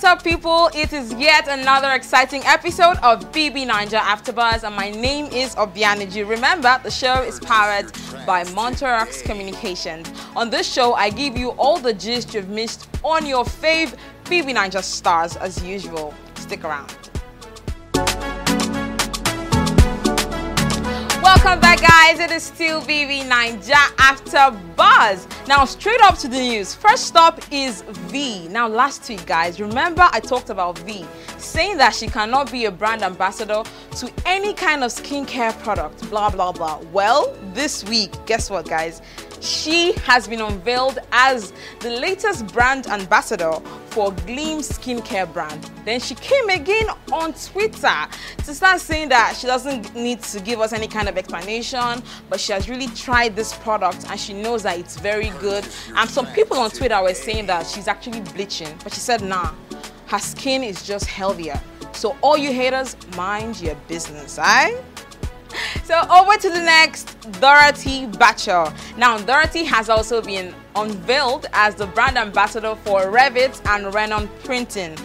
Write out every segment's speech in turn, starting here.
What's up, people? It is yet another exciting episode of BBNaija Afterbuzz, and my name is Obianiji. Remember, the show is powered by Monterox Communications. On this show, I give you all the gist you've missed on your fave BBNaija stars as usual. Stick around. Welcome back, guys. It is still BBNaija After Buzz. Now, straight up to the news. First stop is V. Now, last week, guys, remember I talked about V, saying that she cannot be a brand ambassador to any kind of skincare product, blah, blah, blah. Well, this week, guess what, guys? She has been unveiled as the latest brand ambassador for Gleam skincare brand. Then she came again on Twitter to start saying that she doesn't need to give us any kind of explanation, but she has really tried this product and she knows that it's very good. And some people on Twitter were saying that she's actually bleaching, but she said, nah, her skin is just healthier. So all you haters, mind your business, alright? So over to the next, Dorathy Bachor. Now, Dorathy has also been unveiled as the brand ambassador for Revit and Renon Printing.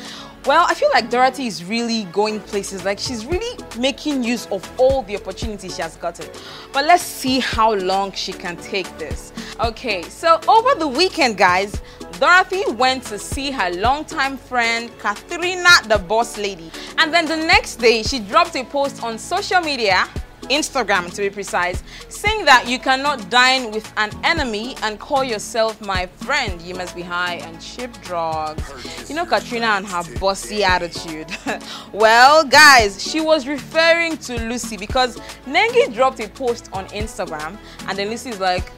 Well, I feel like Dorathy is really going places. Like she's really making use of all the opportunities she has gotten. But let's see how long she can take this. Okay, so over the weekend, guys, Dorathy went to see her longtime friend, Katharina, the boss lady. And then the next day, she dropped a post on social media Instagram to be precise, saying that you cannot dine with an enemy and call yourself my friend. You must be high and cheap drugs. You know Katrina and her bossy attitude. well, guys, she was referring to Lucy because Nengi dropped a post on Instagram and then Lucy's like,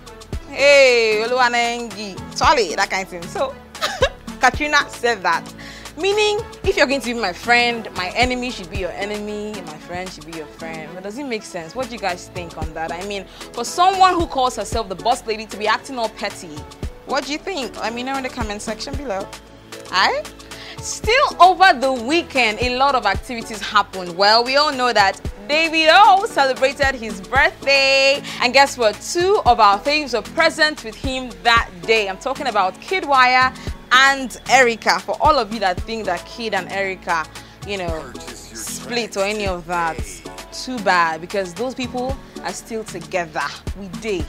hey, Oluwa Nengi, Charlie, that kind of thing. So Katrina said that. Meaning, if you're going to be my friend, my enemy should be your enemy, and my friend should be your friend. But does it make sense? What do you guys think on that? I mean, for someone who calls herself the boss lady to be acting all petty, what do you think? Let me know in the comment section below. Alright? Still over the weekend, a lot of activities happened. Well, we all know that Davido celebrated his birthday. And guess what? Two of our faves were present with him that day. I'm talking about Kiddwaya and Erica. For all of you that think that Kid and Erica, you know, split or any of that, too bad because those people are still together. We did.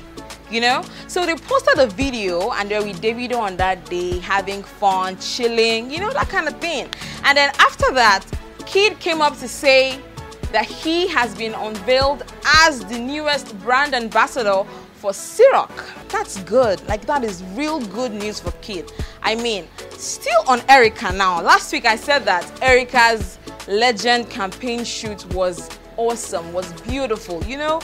You know, so they posted a video and they were with Davido on that day, having fun, chilling, you know, that kind of thing. And then after that, Kid came up to say that he has been unveiled as the newest brand ambassador for Ciroc. That's good. Like that is real good news for Kid. I mean, still on Erica now. Last week I said that Erica's legend campaign shoot was awesome, was beautiful, you know?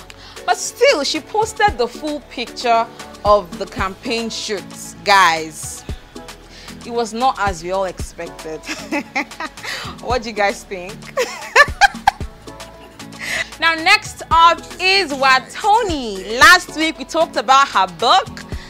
But still, she posted the full picture of the campaign shoots. Guys, it was not as we all expected. what do you guys think? Now, next up is Wathoni. Last week we talked about her book,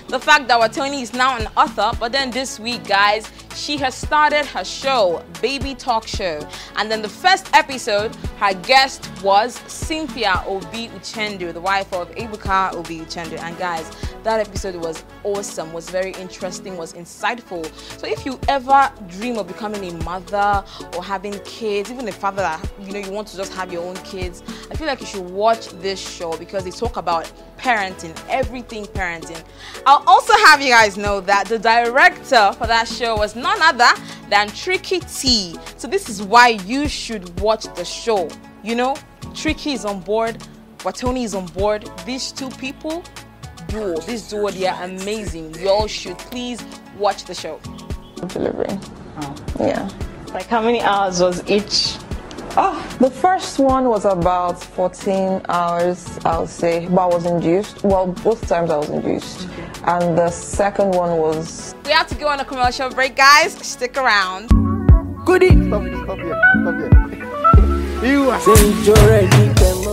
the fact that Wathoni is now an author, but then this week, guys, she has started her show, Baby Talk Show. And then the first episode, her guest was Cynthia Obi Uchendu, the wife of Ebuka Obi Uchendu. And guys, that episode was awesome, was very interesting, was insightful. So if you ever dream of becoming a mother or having kids, even a father that you know you want to just have your own kids, I feel like you should watch this show because they talk about parenting, everything parenting. I'll also have you guys know that the director for that show was none other than Tricky T. So this is why you should watch the show. You know, Tricky is on board, Wathoni is on board. These two people, duo, this duo, they are amazing. You all should please watch the show. Delivery. Oh. Yeah. Like how many hours was each? Oh, the first one was about 14 hours, I'll say, but I was induced. Well, both times I was induced. And the second one was We have to go on a commercial break, guys. Stick around. Goody! Stop here, stop here, stop here. You are.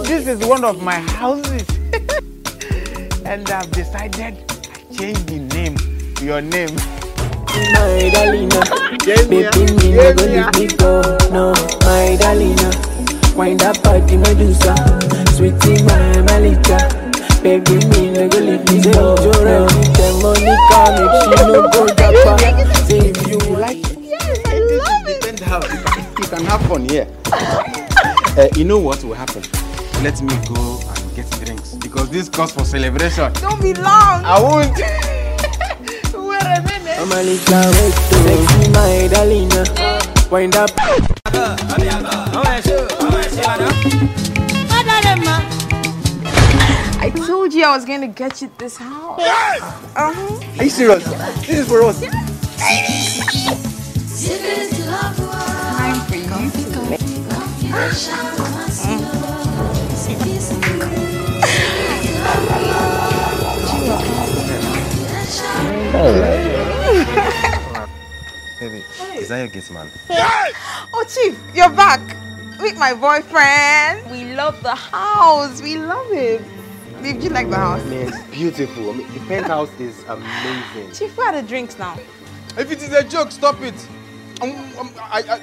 This is one of my houses. and I've decided I change the name to your name. my Dalina. Yes, Baby, yeah. me Yes, no go yeah. let me go. No, my Dalina. Wind that party Medusa. Sweetie, my Malika. Baby, me no go let me go. No, the Monica make she no go japa. Say if you You like it? Yes, I love it. have you can have fun here. uh, you know what will happen? Let me go and get drinks because this calls for celebration. Don't be long. I won't. Wait a minute. I'm a little wait Sexy my darling uh, Wind up I told you I was going to get you this house. Uh-huh. Are you serious? This is for us. Time for you. Baby, is that your gate man? Oh, Chief, you're back. Meet my boyfriend. We love the house. We love it. Babe, do you like the house? Man, it's beautiful. I mean, the penthouse is amazing. Chief, where are the drinks now? If it is a joke, stop it. Um, um, I, I,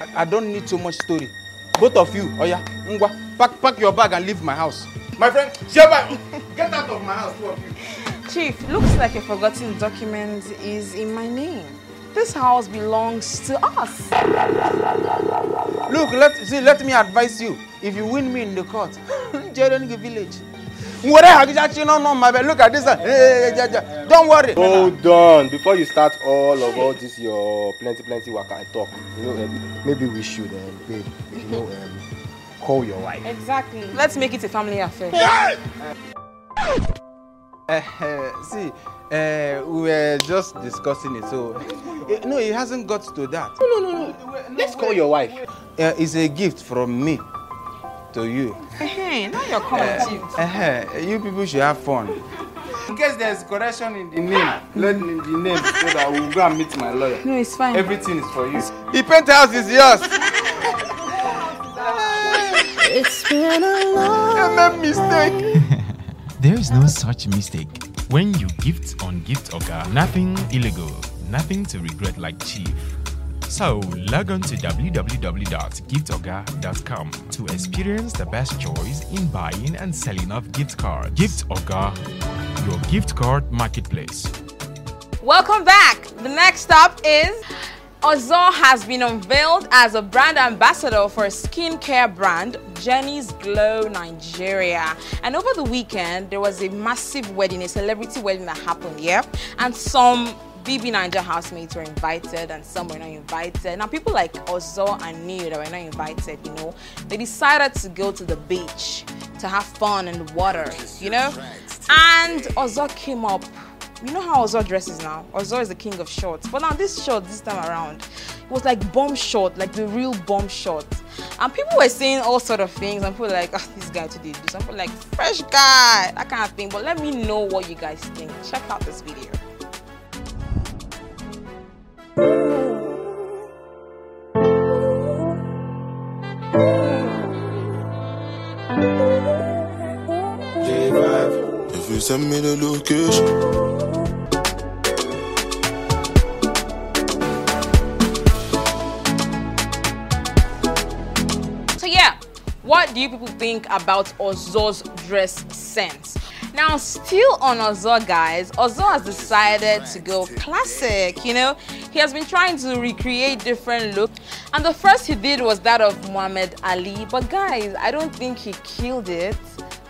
I, I don't need so much story. Both of you, oh yeah, pack, pack your bag and leave my house. My friend, Sheba, get out of my house, two of you. Chief, looks like a forgotten document is in my name. This house belongs to us. Look, let see, let me advise you. If you win me in the court, Jerengi village. Look at this. Don't worry. Hold on. Before you start all of all this, your plenty, plenty waka and talk, you know, um, maybe we should, um, babe, you know, um, call your wife. Exactly. Let's make it a family affair. Uh, see, uh, we were just discussing it, so eh, no, it hasn't got to that. No, no, no, no. Let's call your wife. Uh, it's a gift from me to you. Hey, now you're coming, Chief. Uh-huh. You people should have fun. In case there's correction in the name, let me in the name so that we'll go and meet my lawyer. No, it's fine. Everything is for you. The penthouse is yours. It's been a long I made mistake. There is no such mistake. When you gift on Gift Oga, nothing illegal, nothing to regret like Chief. So log on to www.giftoga.com to experience the best choice in buying and selling of gift cards. Gift Oga, your gift card marketplace. Welcome back. The next stop is Ozo has been unveiled as a brand ambassador for a skincare brand, Jenny's Glow Nigeria. And over the weekend, there was a massive wedding, a celebrity wedding that happened, yeah? And some BBNaija housemates were invited and some were not invited. Now, people like Ozo and Neil that were not invited, you know, they decided to go to the beach to have fun in the water, you know? And Ozo came up you know how Ozo dresses now? Ozo is the king of shorts. But now this short this time around, it was like bomb short, like the real bomb short. And people were saying all sort of things, and people like, oh, this guy today do something like fresh guy, that kind of thing. But let me know what you guys think. Check out this video. J5. If you send me the location. What do you people think about Ozo's dress sense? Now, still on Ozo, guys, Ozo has decided to go classic. You know, he has been trying to recreate different looks, and the first he did was that of Muhammad Ali. But guys, I don't think he killed it.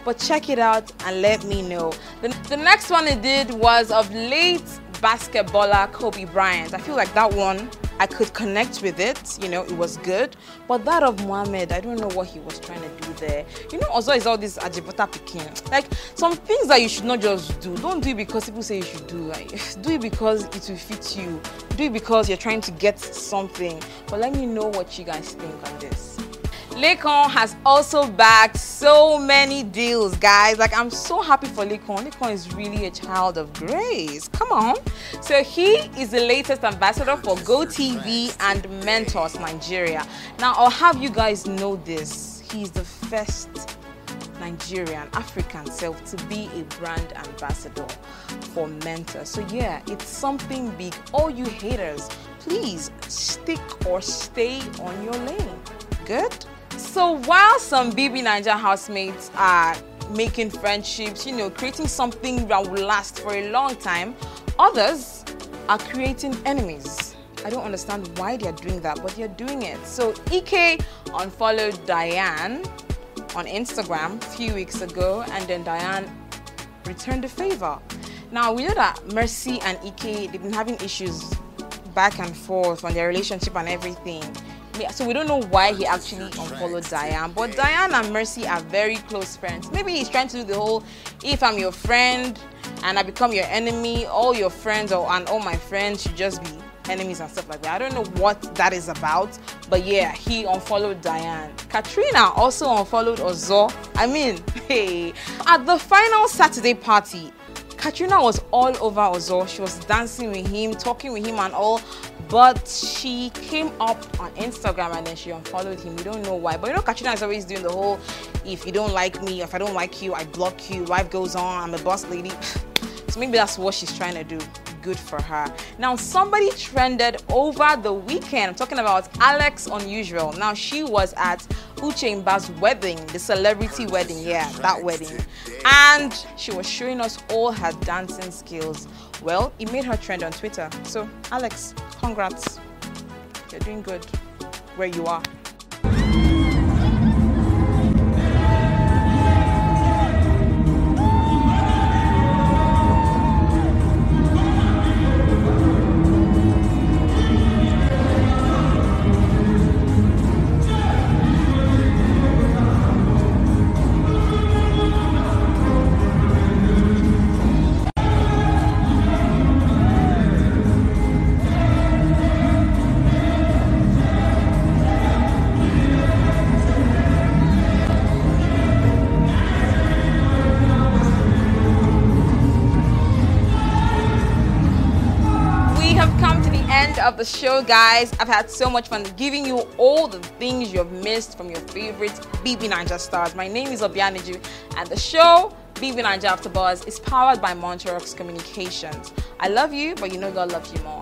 But check it out and let me know. The, the next one he did was of late basketballer Kobe Bryant. I feel like that one I could connect with it, you know, it was good. But that of Mohammed, I don't know what he was trying to do there. You know, also is all this Ajibota picking. Like some things that you should not just do. Don't do it because people say you should do. Like, do it because it will fit you. Do it because you're trying to get something. But let me know what you guys think on this. Laycon has also bagged so many deals, guys. Like, I'm so happy for Laycon. Laycon is really a child of grace. Come on. So, he is the latest ambassador for GoTV and Mentors Nigeria. Now, I'll have you guys know this. He's the first Nigerian, African self to be a brand ambassador for Mentor. So, yeah, it's something big. All you haters, please stick or stay on your lane. Good? So while some BBNaija housemates are making friendships, you know, creating something that will last for a long time, others are creating enemies. I don't understand why they're doing that, but they're doing it. So Ike unfollowed Diane on Instagram a few weeks ago, and then Diane returned the favor. Now we know that Mercy and Ike they've been having issues back and forth on their relationship and everything. So we don't know why he actually unfollowed Diane, but Diane and Mercy are very close friends. Maybe he's trying to do the whole if I'm your friend and I become your enemy, all your friends or and all my friends should just be enemies and stuff like that. I don't know what that is about, but yeah, he unfollowed Diane. Katrina also unfollowed Ozo. I mean, hey, at the final Saturday party, Katrina was all over Ozo. She was dancing with him, talking with him, and all. But she came up on Instagram and then she unfollowed him. We don't know why. But you know, Katrina is always doing the whole if you don't like me, if I don't like you, I block you. Life goes on. I'm a boss lady. So maybe that's what she's trying to do. Good for her. Now, somebody trended over the weekend. I'm talking about Alex Unusual. Now, she was at Uche Mba's wedding, the celebrity wedding. Yeah, that wedding. And she was showing us all her dancing skills. Well, it made her trend on Twitter. So, Alex, congrats. You're doing good where you are. Of the show, guys. I've had so much fun giving you all the things you've missed from your favorite BBNaija stars. My name is Obianiju, and the show BBNaija After Buzz is powered by Monterox Communications. I love you, but you know God loves you more.